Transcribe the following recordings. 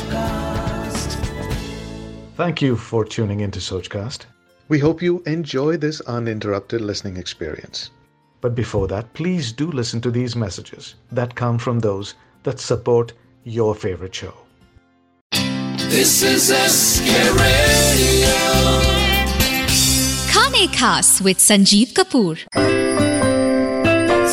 Sochcast. Thank you for tuning into Sochcast. We hope you enjoy this uninterrupted listening experience. But before that, please do listen to these messages that come from those that support your favorite show. This is SK Radio. खाने खास with Sanjeev Kapoor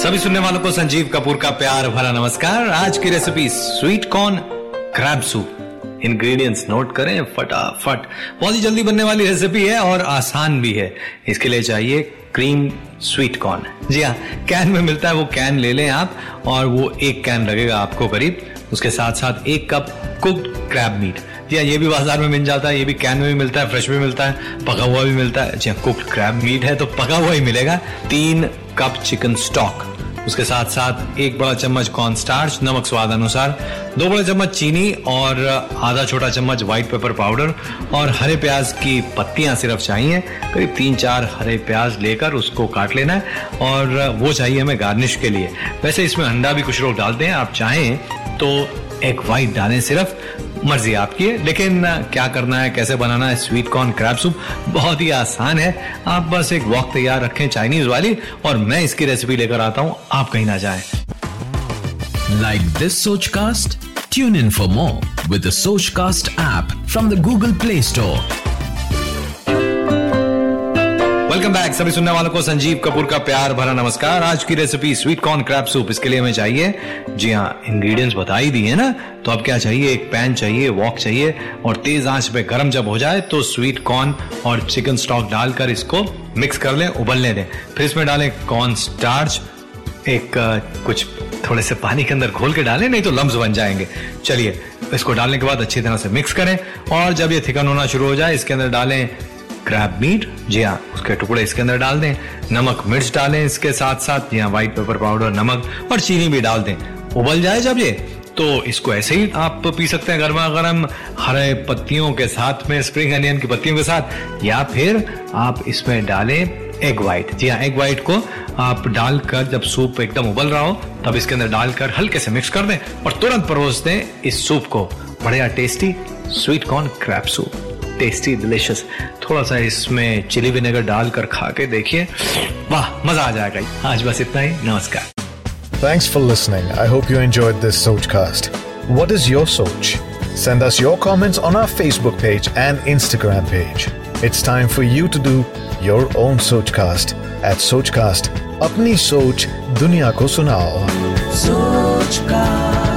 सभी सुनने वालों को संजीव कपूर का प्यार भरा नमस्कार आज की recipe sweet corn crab soup ingredients note करें, फटाफट। बहुत ही जल्दी बनने वाली रेसिपी है और आसान भी है। इसके लिए चाहिए क्रीम स्वीट कॉर्न जी हाँ कैन में मिलता है, वो कैन ले लें आप और वो एक कैन लगेगा आपको करीब। उसके साथ साथ एक कप कुक्ड क्रैब मीट जी हाँ ये भी बाज़ार में मिल जाता है, ये भी कैन में भी मिलता है फ्रेश भी मिलता है, पका हुआ भी मिलता है। जी हाँ कुक्ड क्रैब मीट है तो पका हुआ ही मिलेगा। तीन कप चिकन स्टॉक उसके साथ साथ एक बड़ा चम्मच कॉर्न स्टार्च नमक स्वाद अनुसार, दो बड़े चम्मच चीनी और आधा छोटा चम्मच व्हाइट पेपर पाउडर और हरे प्याज की पत्तियाँ सिर्फ़ चाहिए। करीब तीन चार हरे प्याज लेकर उसको काट लेना है और वो चाहिए हमें गार्निश के लिए। वैसे इसमें अंडा भी कुछ लोग डालते हैं, आप चाहें तो एक व्हाइट डालें सिर्फ़ मर्ज़ी आपकी है। लेकिन क्या करना है, कैसे बनाना है स्वीट कॉर्न क्रैप सूप बहुत ही आसान है। आप बस एक वॉक तैयार रखें चाइनीज़ वाली और मैं इसकी रेसिपी लेकर आता हूँ। आप कहीं ना जाए। Like this Sochcast tune in for more with Sochcast app from the Google play Store. Welcome back सभी सुनने वालों को संजीव कपूर का प्यार भरा नमस्कार। आज की recipe sweet corn crab soup इसके लिए हमें चाहिए। जी हाँ इंग्रेडिएंट्स बता ही दिए ना। तो अब क्या चाहिए? एक पैन चाहिए वॉक चाहिए और तेज आँच पे गर्म जब हो जाए तो स्वीट कॉर्न और चिकन स्टॉक डालकर इसको मिक्स कर लें, उबलने दें। फिर इसमें डालें कॉर्न स्टार्च एक कुछ थोड़े से पानी के अंदर घोल के डालें, नहीं तो लम्ब बन जाएँगे। चलिए, इसको डालने के बाद अच्छी तरह से मिक्स करें और जब ये थिकन होना शुरू हो जाए, इसके अंदर डालें क्रैब मीट जी हाँ उसके टुकड़े इसके अंदर डाल दें, नमक मिर्च डालें इसके साथ साथ जी हाँ व्हाइट पेपर पाउडर नमक और चीनी भी डाल दें। उबल जाए जब ये तो इसको ऐसे ही आप पी सकते हैं गर्मा गर्म हरे पत्तियों के साथ में स्प्रिंग अनियन की पत्तियों के साथ, या फिर आप इसमें डालें एग वाइट जी हाँ एग वाइट को आप डालकर जब सूप एकदम उबल रहा हो, तब इसके अंदर डालकर हल्के से मिक्स कर दें और तुरंत परोस दें इस सूप को। बढ़िया tasty sweet corn crab soup tasty delicious थोड़ा सा इसमें चिली विनेगर डालकर खा के देखिए। वाह मज़ा आ जाएगा। आज बस इतना ही। नमस्कार। Thanks for listening I hope you enjoy this Sochcast what is your soch send us your comments on our Facebook page and Instagram page it's time for you to do your own Sochcast at Sochcast अपनी सोच दुनिया को सुनाओ सोच cast